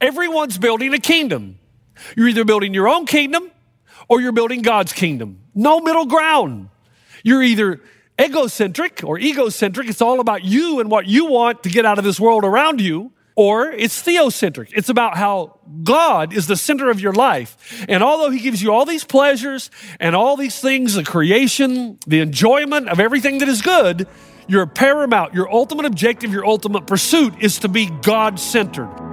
Everyone's building a kingdom. You're either building your own kingdom or you're building God's kingdom. No middle ground. You're either egocentric or egocentric. It's all about you and what you want to get out of this world around you. Or it's theocentric. It's about how God is the center of your life. And although He gives you all these pleasures and all these things, the creation, the enjoyment of everything that is good, your paramount, your ultimate objective, your ultimate pursuit is to be God centered.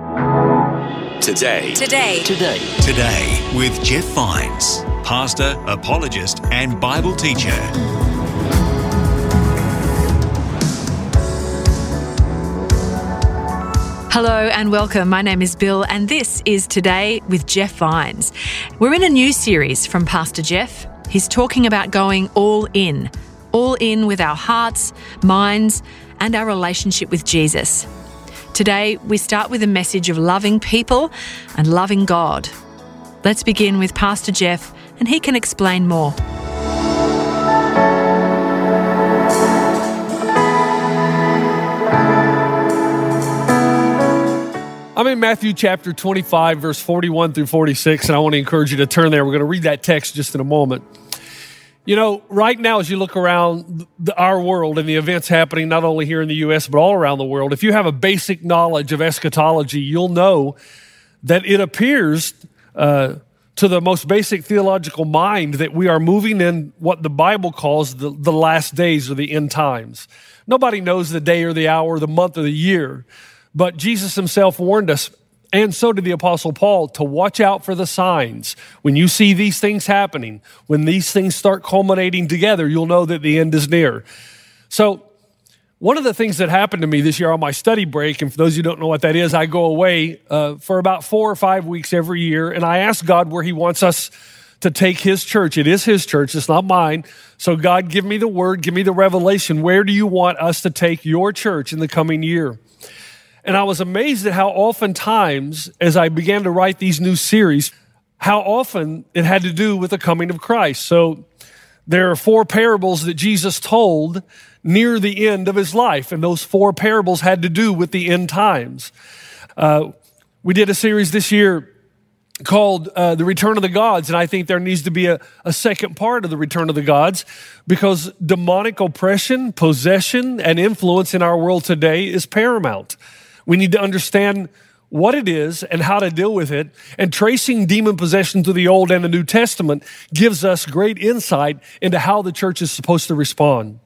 Today. Today. Today. Today with Jeff Vines, pastor, apologist, and Bible teacher. Hello and welcome. My name is Bill, and this is Today with Jeff Vines. We're in a new series from Pastor Jeff. He's talking about going all in, all in with our hearts, minds, and our relationship with Jesus. Today, we start with a message of loving people and loving God. Let's begin with Pastor Jeff, and he can explain more. I'm in Matthew chapter 25, verse 41 through 46, and I want to encourage you to turn there. We're going to read that text just in a moment. You know, right now, as you look around the, our world and the events happening not only here in the U.S., but all around the world, if you have a basic knowledge of eschatology, you'll know that it appears uh, to the most basic theological mind that we are moving in what the Bible calls the, the last days or the end times. Nobody knows the day or the hour, the month or the year. But Jesus himself warned us, and so did the Apostle Paul, to watch out for the signs. When you see these things happening, when these things start culminating together, you'll know that the end is near. So, one of the things that happened to me this year on my study break, and for those who don't know what that is, I go away uh, for about four or five weeks every year, and I ask God where He wants us to take His church. It is His church, it's not mine. So, God, give me the word, give me the revelation. Where do you want us to take your church in the coming year? And I was amazed at how oftentimes, as I began to write these new series, how often it had to do with the coming of Christ. So there are four parables that Jesus told near the end of his life, and those four parables had to do with the end times. Uh, we did a series this year called uh, The Return of the Gods, and I think there needs to be a, a second part of The Return of the Gods because demonic oppression, possession, and influence in our world today is paramount. We need to understand what it is and how to deal with it. And tracing demon possession to the Old and the New Testament gives us great insight into how the church is supposed to respond.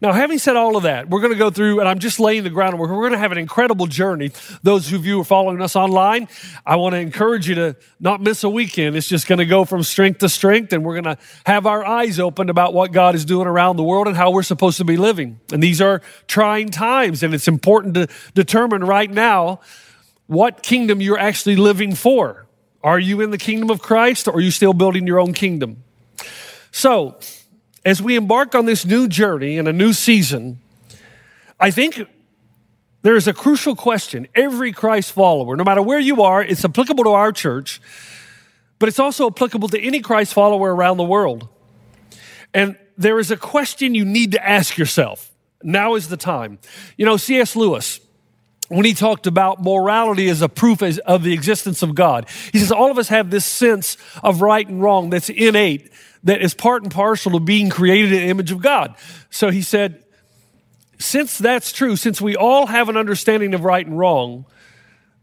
Now, having said all of that, we're going to go through, and I'm just laying the groundwork. We're going to have an incredible journey. Those of you who are following us online, I want to encourage you to not miss a weekend. It's just going to go from strength to strength, and we're going to have our eyes opened about what God is doing around the world and how we're supposed to be living. And these are trying times, and it's important to determine right now what kingdom you're actually living for. Are you in the kingdom of Christ, or are you still building your own kingdom? So, as we embark on this new journey and a new season, I think there is a crucial question. Every Christ follower, no matter where you are, it's applicable to our church, but it's also applicable to any Christ follower around the world. And there is a question you need to ask yourself. Now is the time. You know, C.S. Lewis, when he talked about morality as a proof of the existence of God, he says all of us have this sense of right and wrong that's innate that is part and parcel to being created in the image of God. So he said, since that's true, since we all have an understanding of right and wrong,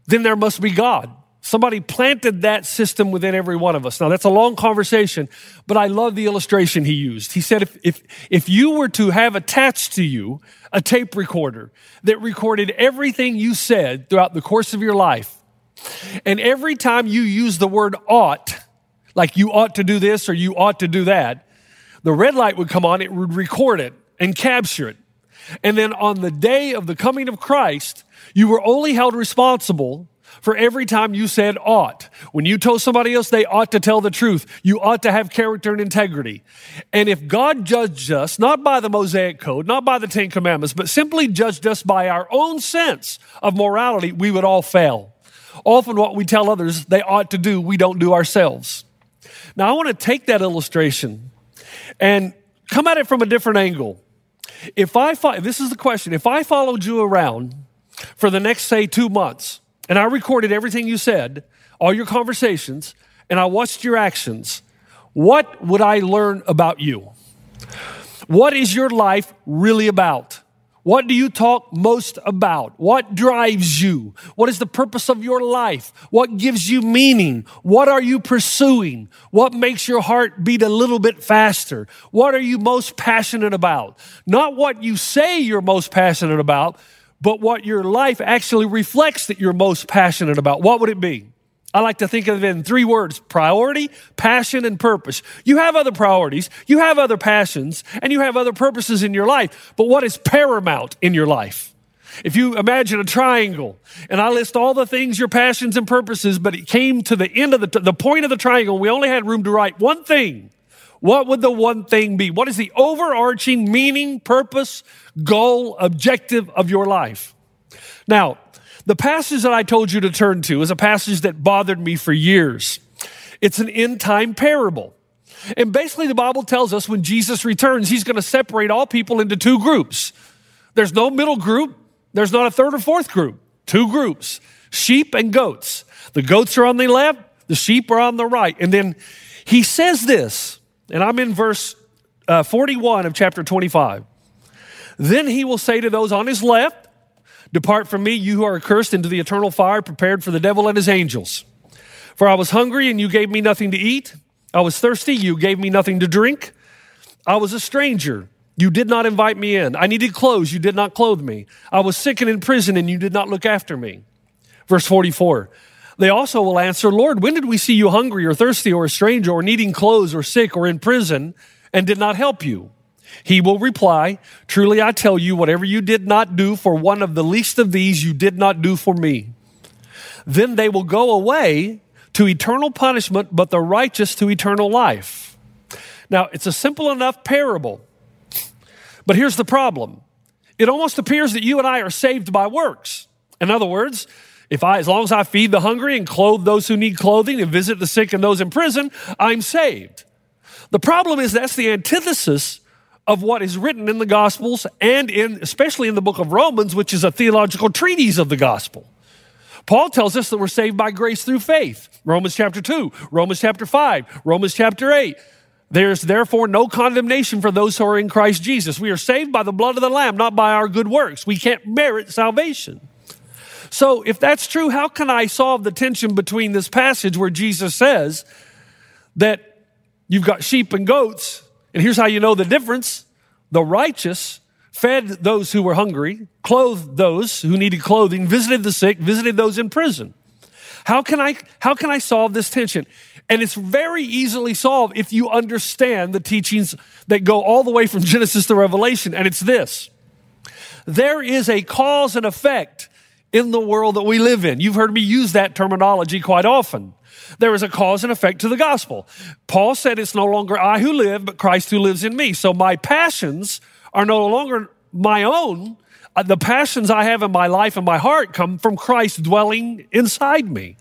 then there must be God. Somebody planted that system within every one of us. Now, that's a long conversation, but I love the illustration he used. He said, if, if, if you were to have attached to you a tape recorder that recorded everything you said throughout the course of your life, and every time you use the word ought, like you ought to do this or you ought to do that, the red light would come on, it would record it and capture it. And then on the day of the coming of Christ, you were only held responsible for every time you said ought. When you told somebody else they ought to tell the truth, you ought to have character and integrity. And if God judged us, not by the Mosaic Code, not by the Ten Commandments, but simply judged us by our own sense of morality, we would all fail. Often, what we tell others they ought to do, we don't do ourselves. Now, I want to take that illustration and come at it from a different angle. If I, fo- this is the question, if I followed you around for the next, say, two months, and I recorded everything you said, all your conversations, and I watched your actions, what would I learn about you? What is your life really about? What do you talk most about? What drives you? What is the purpose of your life? What gives you meaning? What are you pursuing? What makes your heart beat a little bit faster? What are you most passionate about? Not what you say you're most passionate about, but what your life actually reflects that you're most passionate about. What would it be? I like to think of it in three words priority, passion, and purpose. You have other priorities, you have other passions, and you have other purposes in your life. But what is paramount in your life? If you imagine a triangle, and I list all the things, your passions and purposes, but it came to the end of the, the point of the triangle, we only had room to write one thing. What would the one thing be? What is the overarching meaning, purpose, goal, objective of your life? Now, the passage that I told you to turn to is a passage that bothered me for years. It's an end time parable. And basically, the Bible tells us when Jesus returns, he's going to separate all people into two groups. There's no middle group, there's not a third or fourth group. Two groups sheep and goats. The goats are on the left, the sheep are on the right. And then he says this, and I'm in verse uh, 41 of chapter 25. Then he will say to those on his left, Depart from me, you who are accursed, into the eternal fire prepared for the devil and his angels. For I was hungry, and you gave me nothing to eat. I was thirsty, you gave me nothing to drink. I was a stranger. You did not invite me in. I needed clothes. You did not clothe me. I was sick and in prison, and you did not look after me. Verse 44. They also will answer, Lord, when did we see you hungry or thirsty or a stranger or needing clothes or sick or in prison and did not help you? He will reply, Truly I tell you, whatever you did not do for one of the least of these, you did not do for me. Then they will go away to eternal punishment, but the righteous to eternal life. Now, it's a simple enough parable, but here's the problem it almost appears that you and I are saved by works. In other words, if I, as long as I feed the hungry and clothe those who need clothing and visit the sick and those in prison, I'm saved. The problem is that's the antithesis of what is written in the Gospels and in, especially in the book of Romans, which is a theological treatise of the gospel. Paul tells us that we're saved by grace through faith. Romans chapter 2, Romans chapter 5, Romans chapter 8. There's therefore no condemnation for those who are in Christ Jesus. We are saved by the blood of the Lamb, not by our good works. We can't merit salvation. So, if that's true, how can I solve the tension between this passage where Jesus says that you've got sheep and goats and here's how you know the difference the righteous fed those who were hungry, clothed those who needed clothing, visited the sick, visited those in prison. How can I, how can I solve this tension? And it's very easily solved if you understand the teachings that go all the way from Genesis to Revelation. And it's this there is a cause and effect in the world that we live in. You've heard me use that terminology quite often. There is a cause and effect to the gospel. Paul said, It's no longer I who live, but Christ who lives in me. So my passions are no longer my own. Uh, the passions I have in my life and my heart come from Christ dwelling inside me.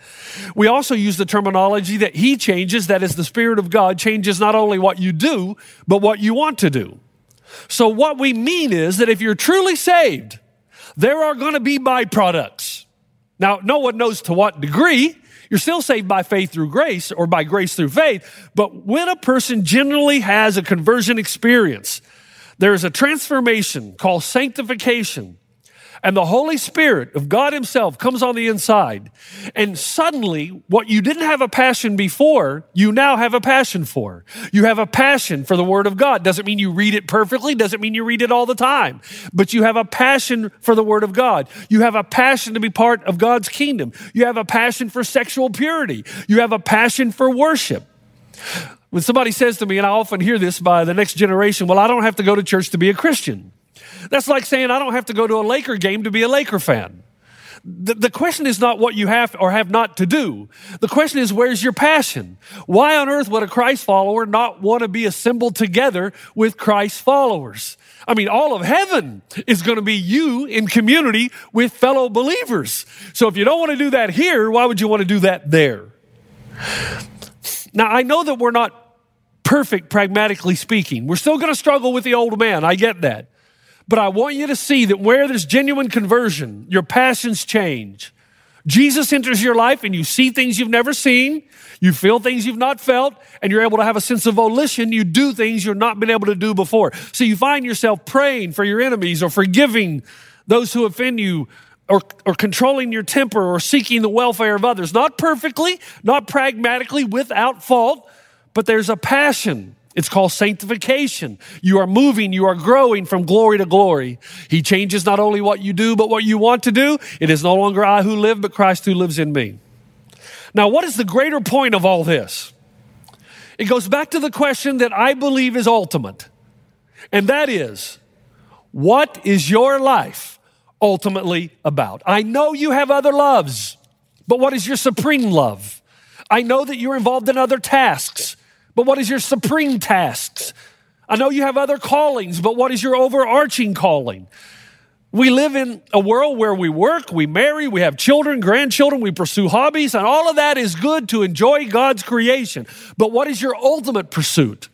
We also use the terminology that He changes, that is, the Spirit of God changes not only what you do, but what you want to do. So, what we mean is that if you're truly saved, there are going to be byproducts. Now, no one knows to what degree, you're still saved by faith through grace or by grace through faith. But when a person generally has a conversion experience, there's a transformation called sanctification and the Holy Spirit of God Himself comes on the inside. And suddenly, what you didn't have a passion before, you now have a passion for. You have a passion for the Word of God. Doesn't mean you read it perfectly, doesn't mean you read it all the time, but you have a passion for the Word of God. You have a passion to be part of God's kingdom. You have a passion for sexual purity. You have a passion for worship. When somebody says to me, and I often hear this by the next generation, well, I don't have to go to church to be a Christian. That's like saying I don't have to go to a Laker game to be a Laker fan. the, the question is not what you have or have not to do. The question is, where's your passion? Why on earth would a Christ follower not want to be assembled together with Christ followers? I mean, all of heaven is going to be you in community with fellow believers. So if you don't want to do that here, why would you want to do that there? Now, I know that we're not perfect, pragmatically speaking. We're still going to struggle with the old man. I get that. But I want you to see that where there's genuine conversion, your passions change. Jesus enters your life and you see things you've never seen, you feel things you've not felt, and you're able to have a sense of volition. You do things you've not been able to do before. So you find yourself praying for your enemies or forgiving those who offend you or, or controlling your temper or seeking the welfare of others. Not perfectly, not pragmatically, without fault, but there's a passion. It's called sanctification. You are moving, you are growing from glory to glory. He changes not only what you do, but what you want to do. It is no longer I who live, but Christ who lives in me. Now, what is the greater point of all this? It goes back to the question that I believe is ultimate, and that is what is your life ultimately about? I know you have other loves, but what is your supreme love? I know that you're involved in other tasks. But what is your supreme tasks? I know you have other callings, but what is your overarching calling? We live in a world where we work, we marry, we have children, grandchildren, we pursue hobbies, and all of that is good to enjoy God's creation. But what is your ultimate pursuit?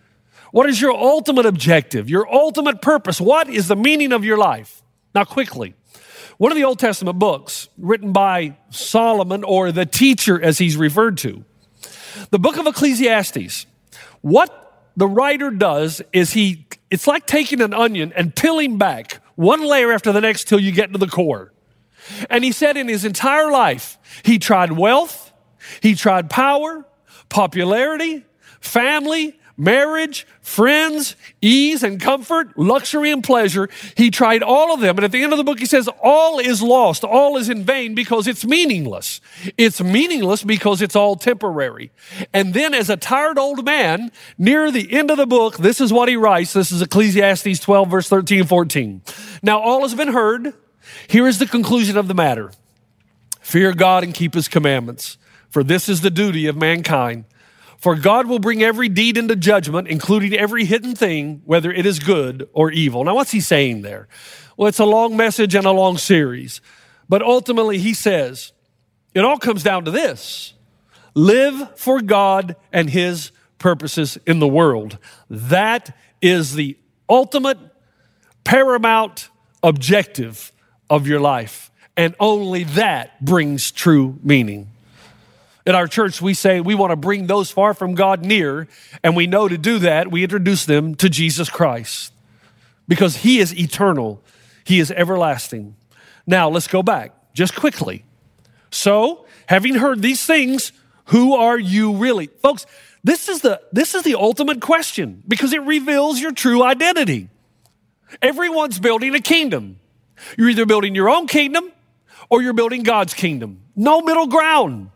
What is your ultimate objective? Your ultimate purpose? What is the meaning of your life? Now, quickly, one of the Old Testament books written by Solomon, or the teacher as he's referred to, the book of Ecclesiastes what the writer does is he, it's like taking an onion and peeling back one layer after the next till you get to the core. And he said in his entire life, he tried wealth, he tried power, popularity, family, marriage, friends, ease and comfort, luxury and pleasure. He tried all of them. And at the end of the book, he says, all is lost. All is in vain because it's meaningless. It's meaningless because it's all temporary. And then as a tired old man, near the end of the book, this is what he writes. This is Ecclesiastes 12 verse 13 and 14. Now all has been heard. Here is the conclusion of the matter. Fear God and keep his commandments, for this is the duty of mankind. For God will bring every deed into judgment, including every hidden thing, whether it is good or evil. Now, what's he saying there? Well, it's a long message and a long series. But ultimately, he says, it all comes down to this live for God and his purposes in the world. That is the ultimate, paramount objective of your life. And only that brings true meaning. At our church, we say we want to bring those far from God near, and we know to do that, we introduce them to Jesus Christ because He is eternal, He is everlasting. Now, let's go back just quickly. So, having heard these things, who are you really? Folks, this is the this is the ultimate question because it reveals your true identity. Everyone's building a kingdom. You're either building your own kingdom or you're building God's kingdom. No middle ground.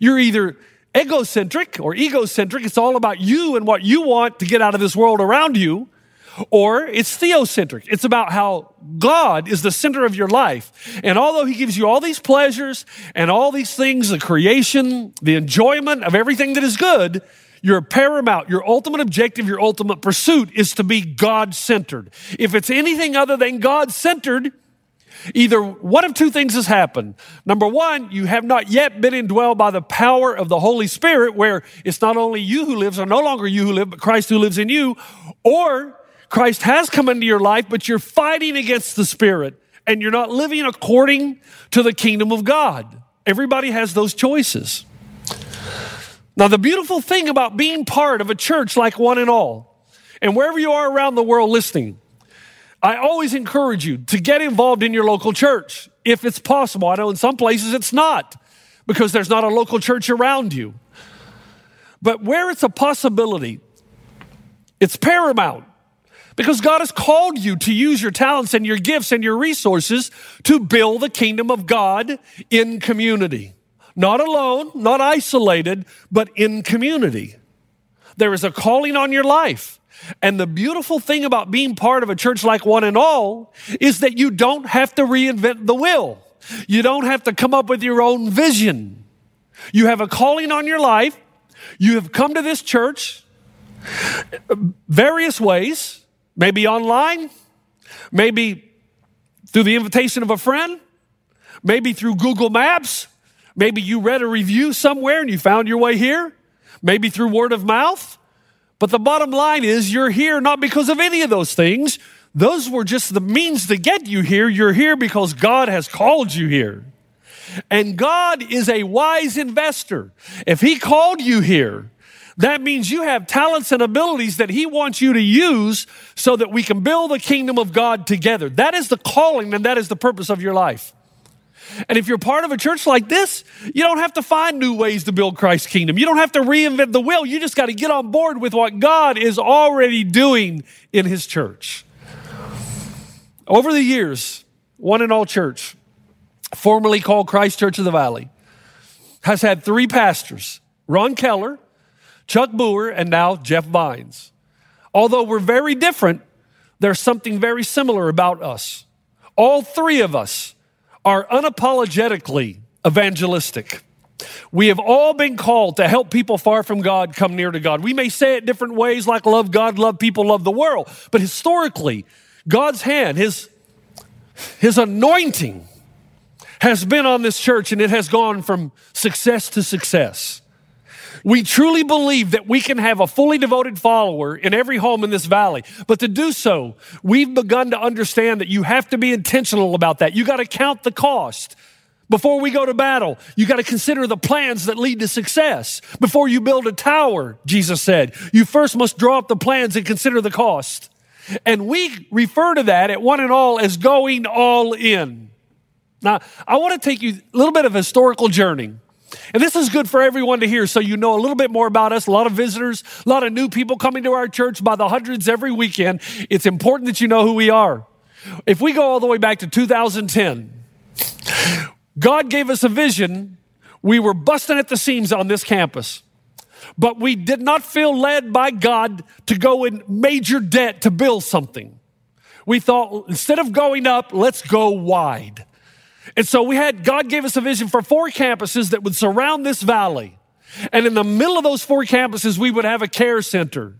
You're either egocentric or egocentric, it's all about you and what you want to get out of this world around you, or it's theocentric. It's about how God is the center of your life. And although He gives you all these pleasures and all these things, the creation, the enjoyment of everything that is good, your paramount, your ultimate objective, your ultimate pursuit is to be God centered. If it's anything other than God centered, Either one of two things has happened. Number one, you have not yet been indwelled by the power of the Holy Spirit, where it's not only you who lives, or no longer you who live, but Christ who lives in you. Or Christ has come into your life, but you're fighting against the Spirit and you're not living according to the kingdom of God. Everybody has those choices. Now, the beautiful thing about being part of a church like one and all, and wherever you are around the world listening, I always encourage you to get involved in your local church if it's possible. I know in some places it's not because there's not a local church around you. But where it's a possibility, it's paramount because God has called you to use your talents and your gifts and your resources to build the kingdom of God in community. Not alone, not isolated, but in community. There is a calling on your life. And the beautiful thing about being part of a church like One and All is that you don't have to reinvent the wheel. You don't have to come up with your own vision. You have a calling on your life. You have come to this church uh, various ways, maybe online, maybe through the invitation of a friend, maybe through Google Maps, maybe you read a review somewhere and you found your way here, maybe through word of mouth. But the bottom line is you're here not because of any of those things. Those were just the means to get you here. You're here because God has called you here. And God is a wise investor. If He called you here, that means you have talents and abilities that He wants you to use so that we can build the kingdom of God together. That is the calling and that is the purpose of your life. And if you're part of a church like this, you don't have to find new ways to build Christ's kingdom. You don't have to reinvent the wheel. You just got to get on board with what God is already doing in His church. Over the years, One and All Church, formerly called Christ Church of the Valley, has had three pastors Ron Keller, Chuck Boer, and now Jeff Vines. Although we're very different, there's something very similar about us. All three of us are unapologetically evangelistic. We have all been called to help people far from God come near to God. We may say it different ways, like love God, love people, love the world. But historically, God's hand, His, His anointing has been on this church and it has gone from success to success. We truly believe that we can have a fully devoted follower in every home in this valley. But to do so, we've begun to understand that you have to be intentional about that. You got to count the cost. Before we go to battle, you got to consider the plans that lead to success. Before you build a tower, Jesus said, you first must draw up the plans and consider the cost. And we refer to that at one and all as going all in. Now, I want to take you a little bit of a historical journey. And this is good for everyone to hear so you know a little bit more about us. A lot of visitors, a lot of new people coming to our church by the hundreds every weekend. It's important that you know who we are. If we go all the way back to 2010, God gave us a vision. We were busting at the seams on this campus, but we did not feel led by God to go in major debt to build something. We thought instead of going up, let's go wide. And so we had, God gave us a vision for four campuses that would surround this valley. And in the middle of those four campuses, we would have a care center.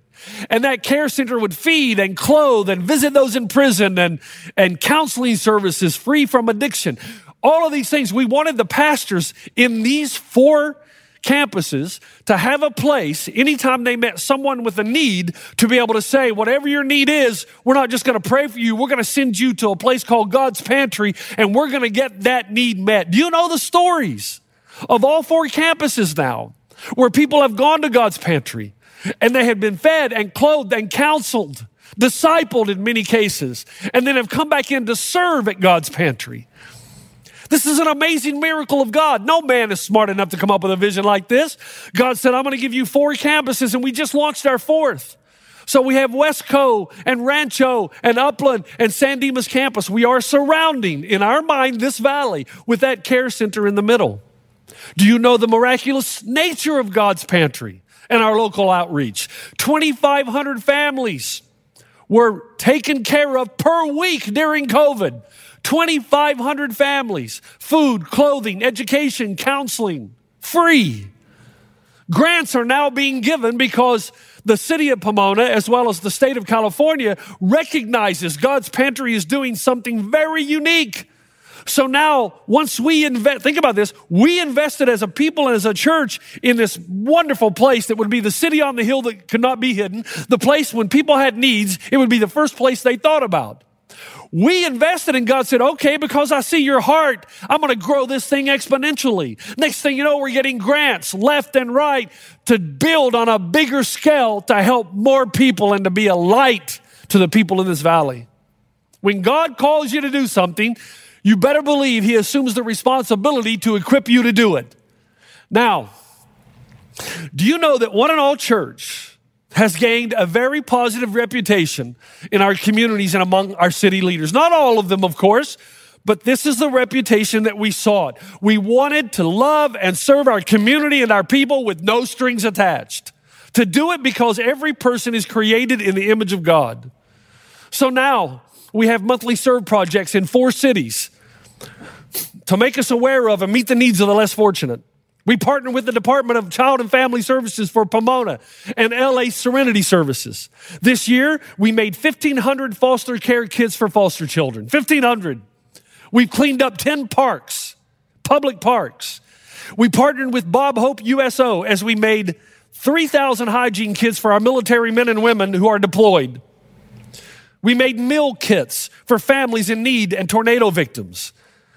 And that care center would feed and clothe and visit those in prison and, and counseling services free from addiction. All of these things. We wanted the pastors in these four campuses to have a place anytime they met someone with a need to be able to say, whatever your need is, we're not just going to pray for you. We're going to send you to a place called God's Pantry and we're going to get that need met. Do you know the stories of all four campuses now where people have gone to God's Pantry and they have been fed and clothed and counseled, discipled in many cases, and then have come back in to serve at God's Pantry? This is an amazing miracle of God. No man is smart enough to come up with a vision like this. God said, I'm going to give you four campuses, and we just launched our fourth. So we have Westco and Rancho and Upland and San Dimas campus. We are surrounding, in our mind, this valley with that care center in the middle. Do you know the miraculous nature of God's pantry and our local outreach? 2,500 families were taken care of per week during COVID. 2,500 families, food, clothing, education, counseling, free. Grants are now being given because the city of Pomona, as well as the state of California, recognizes God's Pantry is doing something very unique. So now, once we invest, think about this, we invested as a people and as a church in this wonderful place that would be the city on the hill that could not be hidden, the place when people had needs, it would be the first place they thought about. We invested and God said, okay, because I see your heart, I'm going to grow this thing exponentially. Next thing you know, we're getting grants left and right to build on a bigger scale to help more people and to be a light to the people in this valley. When God calls you to do something, you better believe He assumes the responsibility to equip you to do it. Now, do you know that one and all church has gained a very positive reputation in our communities and among our city leaders. Not all of them, of course, but this is the reputation that we sought. We wanted to love and serve our community and our people with no strings attached. To do it because every person is created in the image of God. So now we have monthly serve projects in four cities to make us aware of and meet the needs of the less fortunate. We partner with the Department of Child and Family Services for Pomona and LA Serenity Services. This year, we made 1,500 foster care kits for foster children. 1,500. We've cleaned up 10 parks, public parks. We partnered with Bob Hope USO as we made 3,000 hygiene kits for our military men and women who are deployed. We made meal kits for families in need and tornado victims.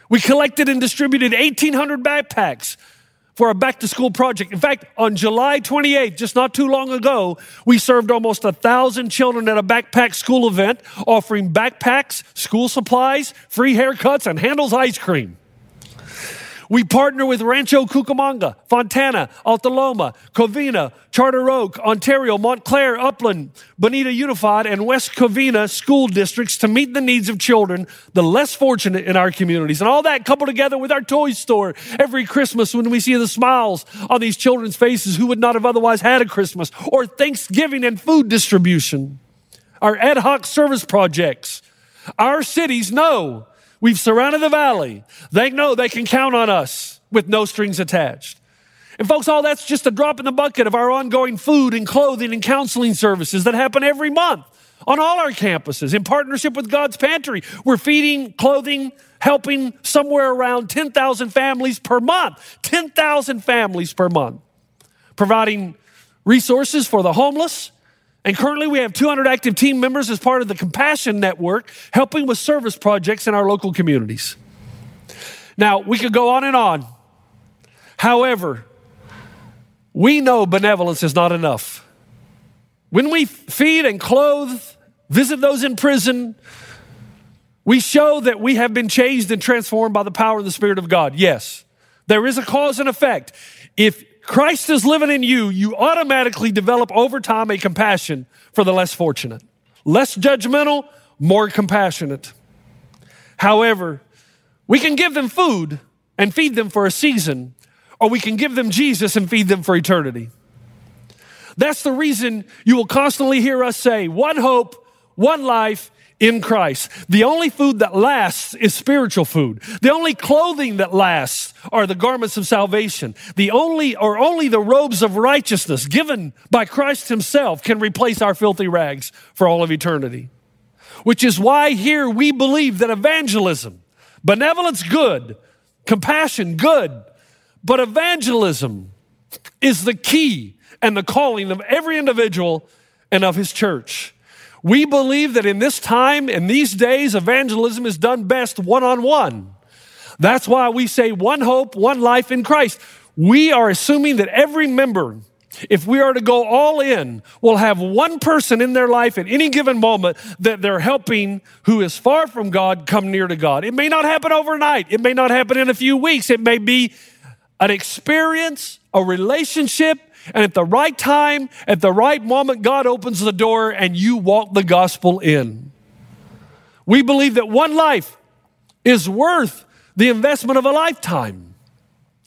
We collected and distributed 1,800 backpacks for a back to school project. In fact, on July 28th, just not too long ago, we served almost a thousand children at a backpack school event, offering backpacks, school supplies, free haircuts, and Handel's ice cream. We partner with Rancho Cucamonga, Fontana, Altaloma, Covina, Charter Oak, Ontario, Montclair, Upland, Bonita Unified, and West Covina school districts to meet the needs of children, the less fortunate in our communities. And all that coupled together with our toy store every Christmas when we see the smiles on these children's faces who would not have otherwise had a Christmas, or Thanksgiving and food distribution, our ad hoc service projects. Our cities know We've surrounded the valley. They know they can count on us with no strings attached. And folks, all that's just a drop in the bucket of our ongoing food and clothing and counseling services that happen every month on all our campuses in partnership with God's Pantry. We're feeding, clothing, helping somewhere around 10,000 families per month. 10,000 families per month. Providing resources for the homeless, and currently, we have 200 active team members as part of the Compassion Network, helping with service projects in our local communities. Now, we could go on and on. However, we know benevolence is not enough. When we feed and clothe, visit those in prison, we show that we have been changed and transformed by the power of the Spirit of God. Yes, there is a cause and effect. If Christ is living in you, you automatically develop over time a compassion for the less fortunate. Less judgmental, more compassionate. However, we can give them food and feed them for a season, or we can give them Jesus and feed them for eternity. That's the reason you will constantly hear us say, one hope, one life, in Christ. The only food that lasts is spiritual food. The only clothing that lasts are the garments of salvation. The only or only the robes of righteousness given by Christ himself can replace our filthy rags for all of eternity. Which is why here we believe that evangelism, benevolence good, compassion good, but evangelism is the key and the calling of every individual and of his church. We believe that in this time, in these days, evangelism is done best one on one. That's why we say one hope, one life in Christ. We are assuming that every member, if we are to go all in, will have one person in their life at any given moment that they're helping who is far from God come near to God. It may not happen overnight. It may not happen in a few weeks. It may be an experience, a relationship, and at the right time, at the right moment, God opens the door and you walk the gospel in. We believe that one life is worth the investment of a lifetime.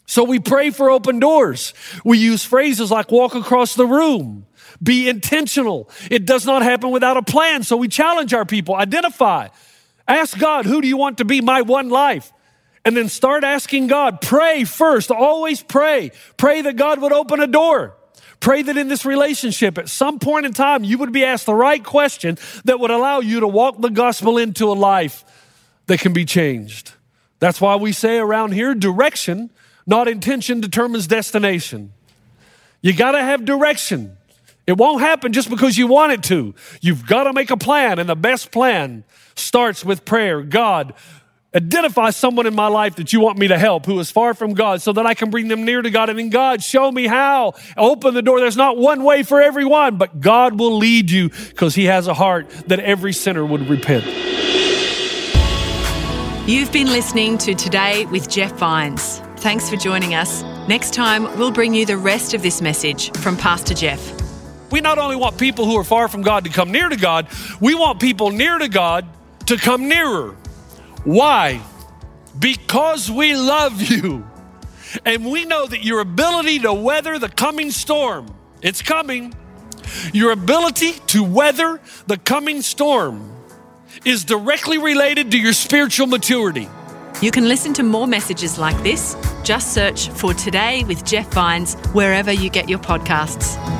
So we pray for open doors. We use phrases like walk across the room, be intentional. It does not happen without a plan. So we challenge our people, identify, ask God, who do you want to be my one life? And then start asking God. Pray first. Always pray. Pray that God would open a door. Pray that in this relationship, at some point in time, you would be asked the right question that would allow you to walk the gospel into a life that can be changed. That's why we say around here direction, not intention, determines destination. You got to have direction. It won't happen just because you want it to. You've got to make a plan, and the best plan starts with prayer. God, Identify someone in my life that you want me to help who is far from God so that I can bring them near to God. And then God, show me how. Open the door. There's not one way for everyone, but God will lead you because He has a heart that every sinner would repent. You've been listening to Today with Jeff Vines. Thanks for joining us. Next time, we'll bring you the rest of this message from Pastor Jeff. We not only want people who are far from God to come near to God, we want people near to God to come nearer. Why? Because we love you. And we know that your ability to weather the coming storm, it's coming. Your ability to weather the coming storm is directly related to your spiritual maturity. You can listen to more messages like this. Just search for Today with Jeff Vines wherever you get your podcasts.